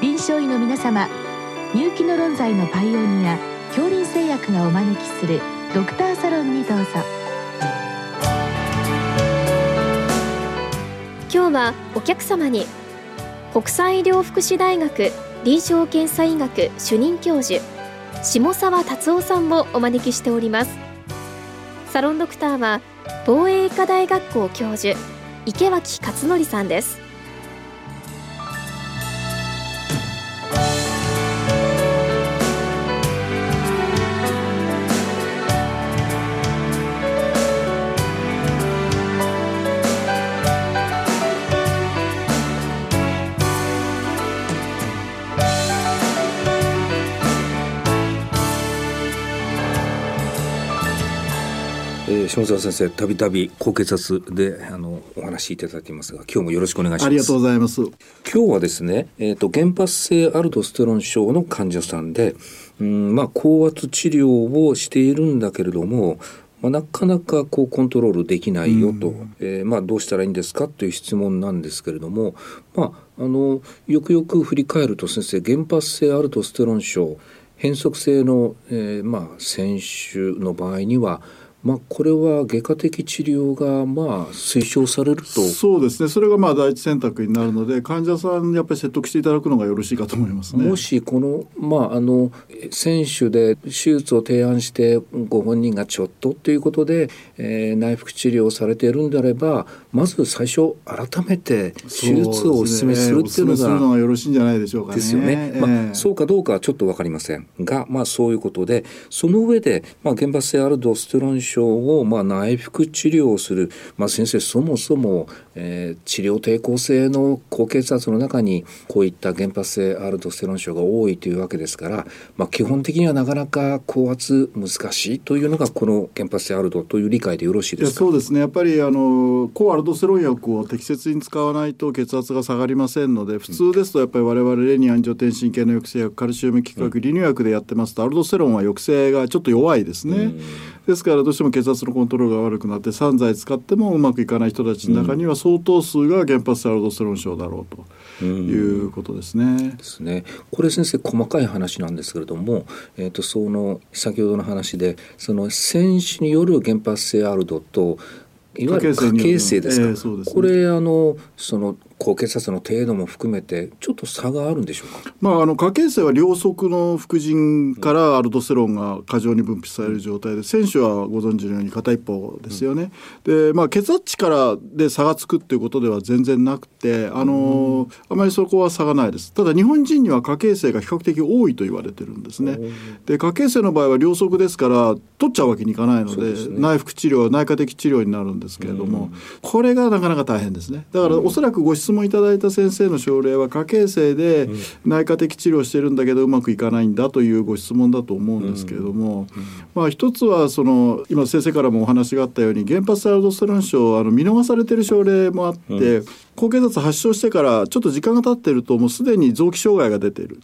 臨床医の皆様入気の論剤のパイオニア恐林製薬がお招きするドクターサロンにどうぞ。今日はお客様に国際医療福祉大学臨床検査医学主任教授下沢達夫さんをお招きしております。サロンドクターは防衛医科大学校教授池脇勝則さんです。えー、下沢先生たびたび高血圧であのお話しいただいていますが今日もよろしくお願いします。ありがとうございます。今日はですね、えーと、原発性アルドステロン症の患者さんでうんまあ高圧治療をしているんだけれどもまあ、なかなかこうコントロールできないよと、うん、えー、まあ、どうしたらいいんですかという質問なんですけれども、まあ、あのよくよく振り返ると先生原発性アルドステロン症変則性の、えーまあ、選手の場合にはまあ、これは外科的治療がまあ推奨されると。そうですね。それがまあ第一選択になるので患者さんやっぱり説得していただくのがよろしいかと思いますね。もしこの,、まあ、あの選手で手術を提案してご本人がちょっとということで、えー、内服治療をされているんであればまず最初改めて手術をお勧めするっていうのが、ね、のがよろしいんじゃないでしょうか、ね、ですよね、まあ、えー、そうかどうかはちょっと分かりませんが、まあ、そういうことでその上で、まあ、原発性アルドステロン症をまあ内服治療をする、まあ、先生そもそも、えー、治療抵抗性の高血圧の中にこういった原発性アルドステロン症が多いというわけですから、まあ、基本的にはなかなか高圧難しいというのがこの原発性アルドという理解でよろしいですか？そうですね。やっぱりあの高アルドステロン薬を適切に使わないと血圧が下がりませんので普通ですとやっぱり我々レニアンジョテンシン系の抑制薬カルシウム効くリニュー薬でやってますとアルドステロンは抑制がちょっと弱いですね。ですからどうしても血圧のコントロールが悪くなって散剤使ってもうまくいかない人たちの中には相当数が原発性アルドステロン症だろうということですね。ですね。これ先生細かい話なんですけれども、えっ、ー、とその先ほどの話でその選手による原発性アルドといわゆる過形成ですか、えーね、これあのその高血圧の程度も含めてちょっと差があるんでしょうか、まあ、あの過形成は両側の副腎からアルドステロンが過剰に分泌される状態で選手はご存知のように片一方ですよね。で、まあ、血圧値からで差がつくっていうことでは全然なくてあの、あまりそこは差がないです。ただ日本人には過形成が比較的多いと言われてるんですね。で過形成の場合は両側ですから取っちゃうわけにいかないので、ね、内服治療内科的治療になるんですけれども、これがなかなか大変ですね。だからおそらくご質質問いただいた先生の症例は過形成で内科的治療してるんだけどうまくいかないんだというご質問だと思うんですけれども、まあ一つはその今先生からもお話があったように原発アルドステロン症あの見逃されてる症例もあって、高血圧発症してからちょっと時間が経ってるともうすでに臓器障害が出ている、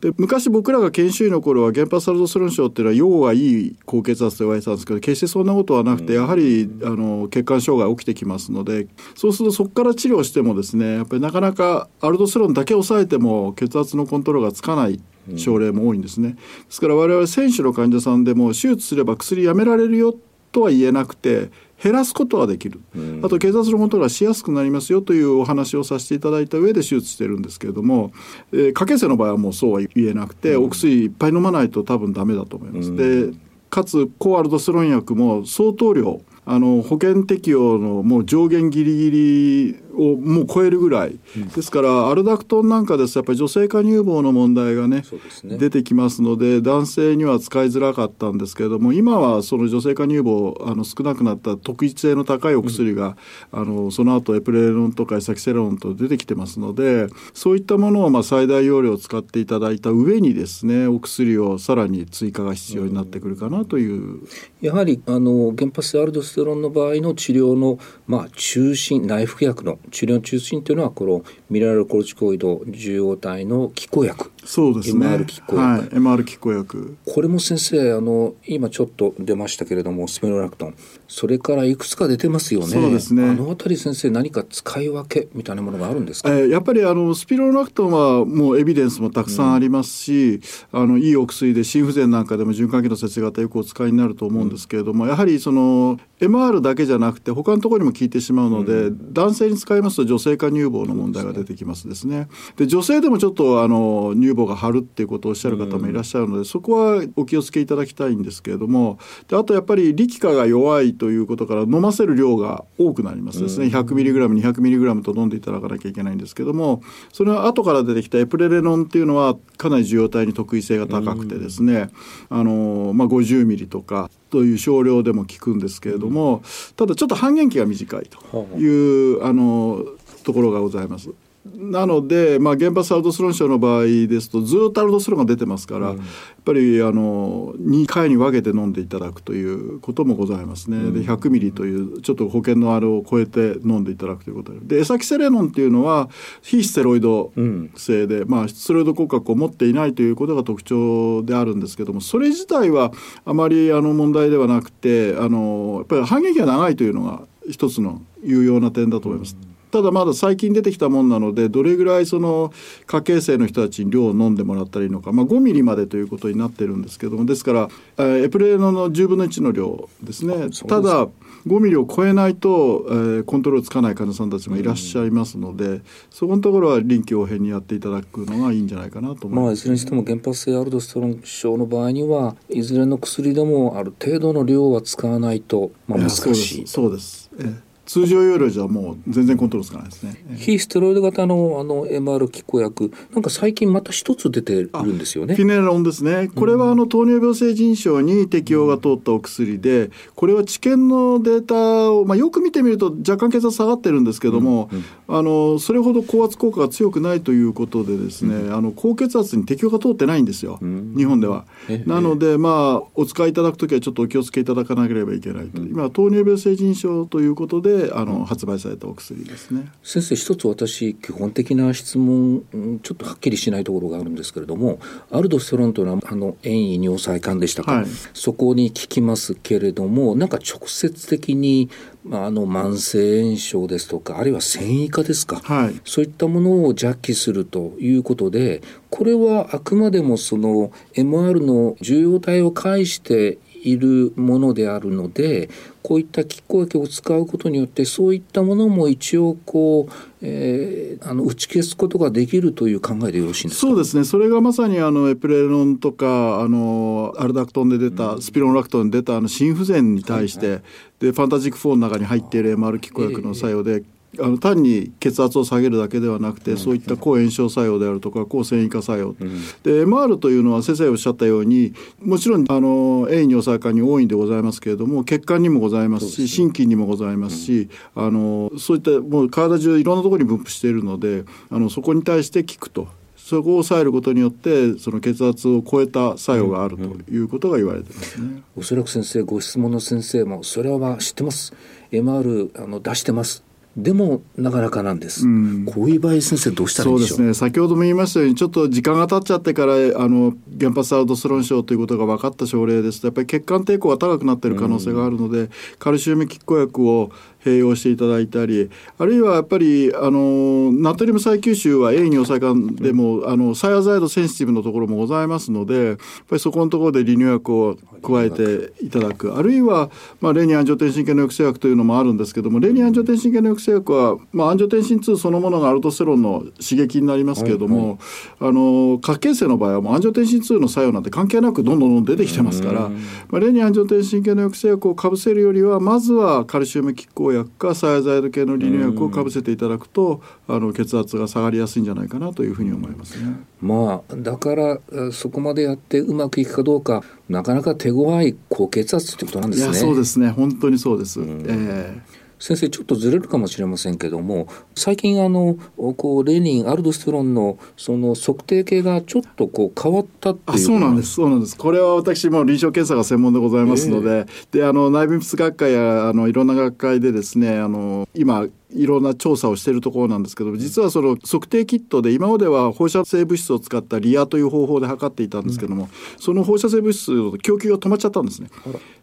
で昔僕らが研修医の頃は原発アルドステロン症っていうのは用がいい高血圧と言われてたんですけど決してそんなことはなくてやはりあの血管障害起きてきますのでそうするとそこから治療してもですねやっぱりなかなかアルドステロンだけ抑えても血圧のコントロールがつかない症例も多いんですね。ですから我々選手の患者さんでも手術すれば薬やめられるよとは言えなくて減らすことはできる、あと血圧のコントロールはしやすくなりますよというお話をさせていただいた上で手術してるんですけれども、えー、過形成の場合はもうそうは言えなくて、お薬いっぱい飲まないと多分ダメだと思います。でかつ抗アルドステロン薬も相当量あの保険適用のもう上限ギリギリをもう超えるぐらい、うん、ですからアルダクトンなんかですとやっぱり女性化乳房の問題がね、ね、出てきますので男性には使いづらかったんですけれども今はその女性化乳房あの少なくなった特異性の高いお薬が、うん、あのその後エプレロンとかエサキセロンと出てきてますのでそういったものをまあ最大容量使っていただいた上にですねお薬をさらに追加が必要になってくるかなという。うん、やはりあの原発性アルドステロンの場合の治療の、まあ、中心内服薬の治療の中心というのはこのミラルコルチコイド受容体の拮抗薬そうですね。MR 拮抗薬、はい、MR 拮抗薬これも先生あの今ちょっと出ましたけれどもスペロラクトン。それからいくつか出てますよね。そうですね。あのあたり先生何か使い分けみたいなものがあるんですか、えーやっぱりあのスピロラクトンはもうエビデンスもたくさんありますし、あのいいお薬で心不全なんかでも循環器の節型よくお使いになると思うんですけれども、やはりその MR だけじゃなくて他のところにも効いてしまうので、男性に使いますと女性化乳房の問題が出てきますですね。で女性でもちょっとあの乳房が張るっていうことをおっしゃる方もいらっしゃるので、そこはお気をつけいただきたいんですけれどもであとやっぱり力化が弱いということから飲ませる量が多くなりますですね、100mg200mg と飲んでいただかなきゃいけないんですけどもそれは後から出てきたエプレレノンっていうのはかなり受容体に特異性が高くてですね、あのまあ、50ミリとかという少量でも効くんですけれども、ただちょっと半減期が短いという、あのところがございます。なので、まあ、原発アルドステロン症の場合ですとずっとアルドステロンが出てますから、やっぱりあの2回に分けて飲んでいただくということもございますね。で100ミリというちょっと保険のあれを超えて飲んでいただくということで。でエサキセレノンっていうのは非ステロイド性で、まあ、ステロイド効果を持っていないということが特徴であるんですけどもそれ自体はあまりあの問題ではなくてあのやっぱり反撃が長いというのが一つの有用な点だと思います。ただまだ最近出てきたもんなのでどれぐらいその家系生の人たちに量を飲んでもらったらいいのか、まあ、5ミリまでということになってるんですけども。ですからえーエプレーノの10分の1の量ですね。ただ5ミリを超えないと、えーコントロールつかない患者さんたちもいらっしゃいますので、そこのところは臨機応変にやっていただくのがいいんじゃないかなと思いまあ、ます。いずれにしても原発性アルドステロン症の場合にはいずれの薬でもある程度の量は使わないと、まあ、難い。やそうでしいす。そうです、えー通常用量じゃもう全然コントロールつかないですね。えー非ステロイド型のあの MR 拮抗薬なんか最近また一つ出てるんですよねフィネロンですね。これはあの糖尿病性腎症に適用が通ったお薬で、これは治験のデータを、まあ、よく見てみると若干血圧下がってるんですけども、あのそれほど高圧効果が強くないということでですね、あの高血圧に適用が通ってないんですよ、日本ではえ。なのでまあお使いいただくときはちょっとお気をつけいただかなければいけないと。今糖尿病性腎症ということであの発売されたお薬ですね。先生一つ私基本的な質問うんちょっとはっきりしないところがあるんですけれどもアルドステロンというのはあの遠位尿細管でしたか、はい。そこに効きますけれどもなんか直接的に、まあ、あの慢性炎症ですとかあるいは繊維化ですか、はい。そういったものを弱気するということでこれはあくまでもその MR の受容体を介しているものであるのでこういった拮抗薬を使うことによってそういったものも一応こう、えーあの打ち消すことができるという考えでよろしいんですか？そうですね。それがまさにあのエプレロンとかあのアルダクトンで出た、スピロンラクトンで出たあの心不全に対して、でファンタジック4の中に入っている MR 拮抗薬の作用で、あの単に血圧を下げるだけではなくて、そういった抗炎症作用であるとか抗繊維化作用、で MR というのは先生おっしゃったようにもちろんあの遠位尿細管に多いんでございますけれども血管にもございますし心筋にもございますし、あのそういったもう体中いろんなところに分布しているのであのそこに対して効くと。そこを抑えることによってその血圧を超えた作用があるということが言われてますね。おそらく先生ご質問の先生もそれは知ってます。MR あの出してますでもなかなかなんです、うん。こういう場合先生どうしたらいいんでしょう？そうですね。先ほども言いましたようにちょっと時間が経っちゃってからあの原発アルドステロン症ということが分かった症例ですとやっぱり血管抵抗が高くなっている可能性があるので、カルシウム拮抗薬を併用していただいたりあるいはやっぱりあのナトリウム再吸収は A 尿細管でも、あのサイアザイドセンシティブのところもございますのでやっぱりそこのところで利尿薬を加えていただく。あるいは、まあ、レニアンジョテンシン系の抑制薬というのもあるんですけどもレニアンジョテンシン系の抑制薬は、まあ、アンジョテンシン2そのものがアルドステロンの刺激になりますけれども、あの活形成の場合はもうアンジョテンシン2の作用なんて関係なくどんどんどんどん出てきてますから、まあ、レニアンジョテンシン系の抑制薬をかぶせるよりはまずはカルシウム拮抗薬かサイアザイド系の利尿薬をかぶせていただくとあの血圧が下がりやすいんじゃないかなというふうに思いますね。まあだからえそこまでやってうまくいくかどうかなかなか手強い高血圧ってことなんでいやすねそうですね。本当にそうです。ええ先生ちょっとずれるかもしれませんけども最近あのこうレニンアルドステロンのその測定系がちょっとこう変わったっていうあそうなんです。そうなんです。これは私も臨床検査が専門でございますので,、であの内分泌学会やあのいろんな学会でですねあの今いろんな調査をしているところなんですけど実はその測定キットで今までは放射性物質を使ったリアという方法で測っていたんですけども、うん、その放射性物質の供給が止まっちゃったんですね。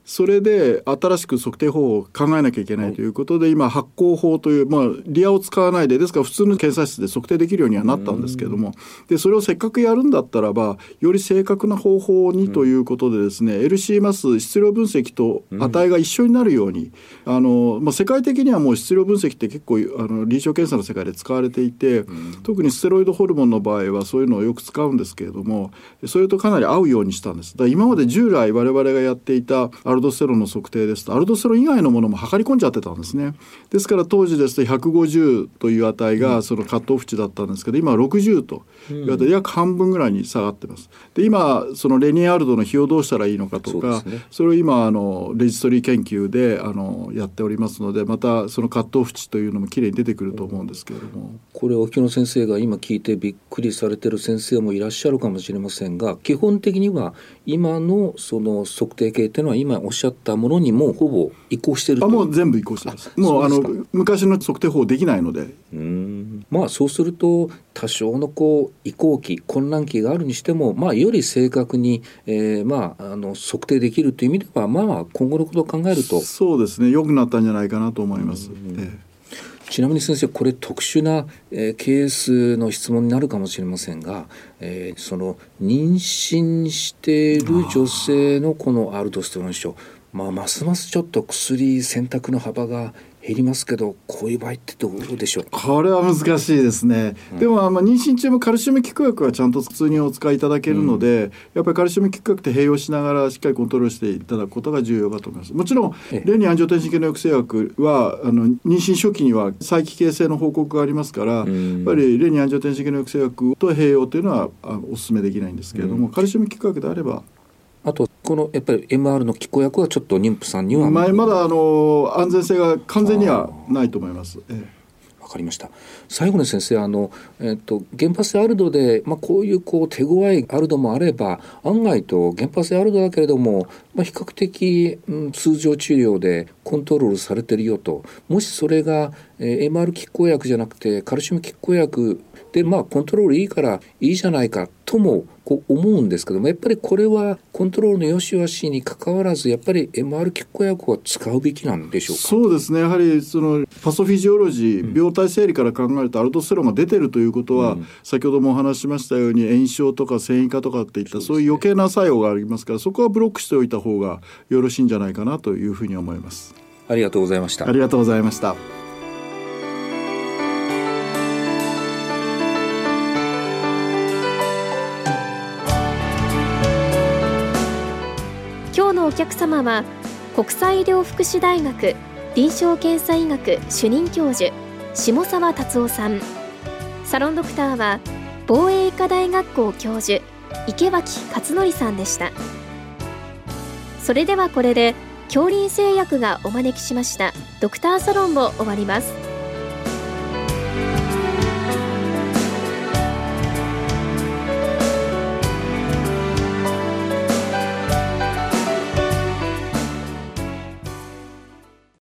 それで新しく測定方法を考えなきゃいけないということで、はい、今発光法という、まあ、リアを使わないでですから普通の検査室で測定できるようにはなったんですけどもでそれをせっかくやるんだったらばより正確な方法にということでですね、うん、LC マス質量分析と値が一緒になるように、うん、あのまあ、世界的にはもう質量分析って結構あの臨床検査の世界で使われていて、うん、特にステロイドホルモンの場合はそういうのをよく使うんですけれどもそれとかなり合うようにしたんです。だ今まで従来我々がやっていたアルドステロンの測定ですとアルドステロン以外のものも測り込んじゃってたんですね。ですから当時ですと150という値がそのカットオフ値だったんですけど今は60という値で約半分ぐらいに下がってます。で今そのレニアルドの比をどうしたらいいのかとかそ,、ね、それを今あのレジストリー研究であのやっておりますのでまたそのカットオフ値というのもきれいに出てくると思うんですけれども。これ沖野先生が今聞いてびっくりされてる先生もいらっしゃるかもしれませんが基本的には今のその測定計っていうのは今おっしゃったものにもほぼ移行してるあもう全部移行してます。もうあの昔の測定法できないので。うん。まあそうすると多少のこう移行期混乱期があるにしてもまあより正確に、えー、まああの測定できるという意味ではまあ今後のことを考えると。そうですね。良くなったんじゃないかなと思います。ええちなみに先生これ特殊な、えー、ケースの質問になるかもしれませんが、えー、その妊娠している女性のこのアルドステロン症。まあ、ますますちょっと薬選択の幅が減りますけどこういう場合ってどうでしょうこれは難しいですね、うん、でもまあ妊娠中もカルシウム効く薬はちゃんと普通にお使いいただけるので、うん、やっぱりカルシウム効く薬って併用しながらしっかりコントロールしていただくことが重要かと思います。もちろんレニアンジオテンシン系の抑制薬はあの妊娠初期には再帰形成の報告がありますから、うん、やっぱりレニアンジオテンシン系の抑制薬と併用というのはあお勧めできないんですけれども、カルシウム効く薬であればあとこのやっぱり MR の気候薬はちょっと妊婦さんには。ままだあの安全性が完全にはないと思います。ええ。わかりました。最後に先生あの、えっと、原発性アルドで、まあ、こういうこう手強いアルドもあれば案外と原発性アルドだけれども、まあ、比較的、うん、通常治療でコントロールされてるよと。もしそれが、えー、MR 拮抗薬じゃなくてカルシウム拮抗薬でまあコントロールいいからいいじゃないかともこう思うんですけどもやっぱりこれはコントロールの良し悪しにかかわらずやっぱり MR 拮抗薬を使うべきなんでしょうか？そうですね。やはりそのパソフィジオロジー、うん、病態生理から考えるとアルドステロンが出てるということは、うん、先ほどもお話ししましたように炎症とか繊維化とかっていったそういう余計な作用がありますからそこはブロックしておいた方がよろしいんじゃないかなというふうに思いますありがとうございました。ありがとうございました。のお客様は国際医療福祉大学臨床検査医学主任教授下沢達夫さん。サロンドクターは防衛医科大学校教授池脇勝則さんでした。それではこれで恐林製薬がお招きしました。ドクターサロンも終わります。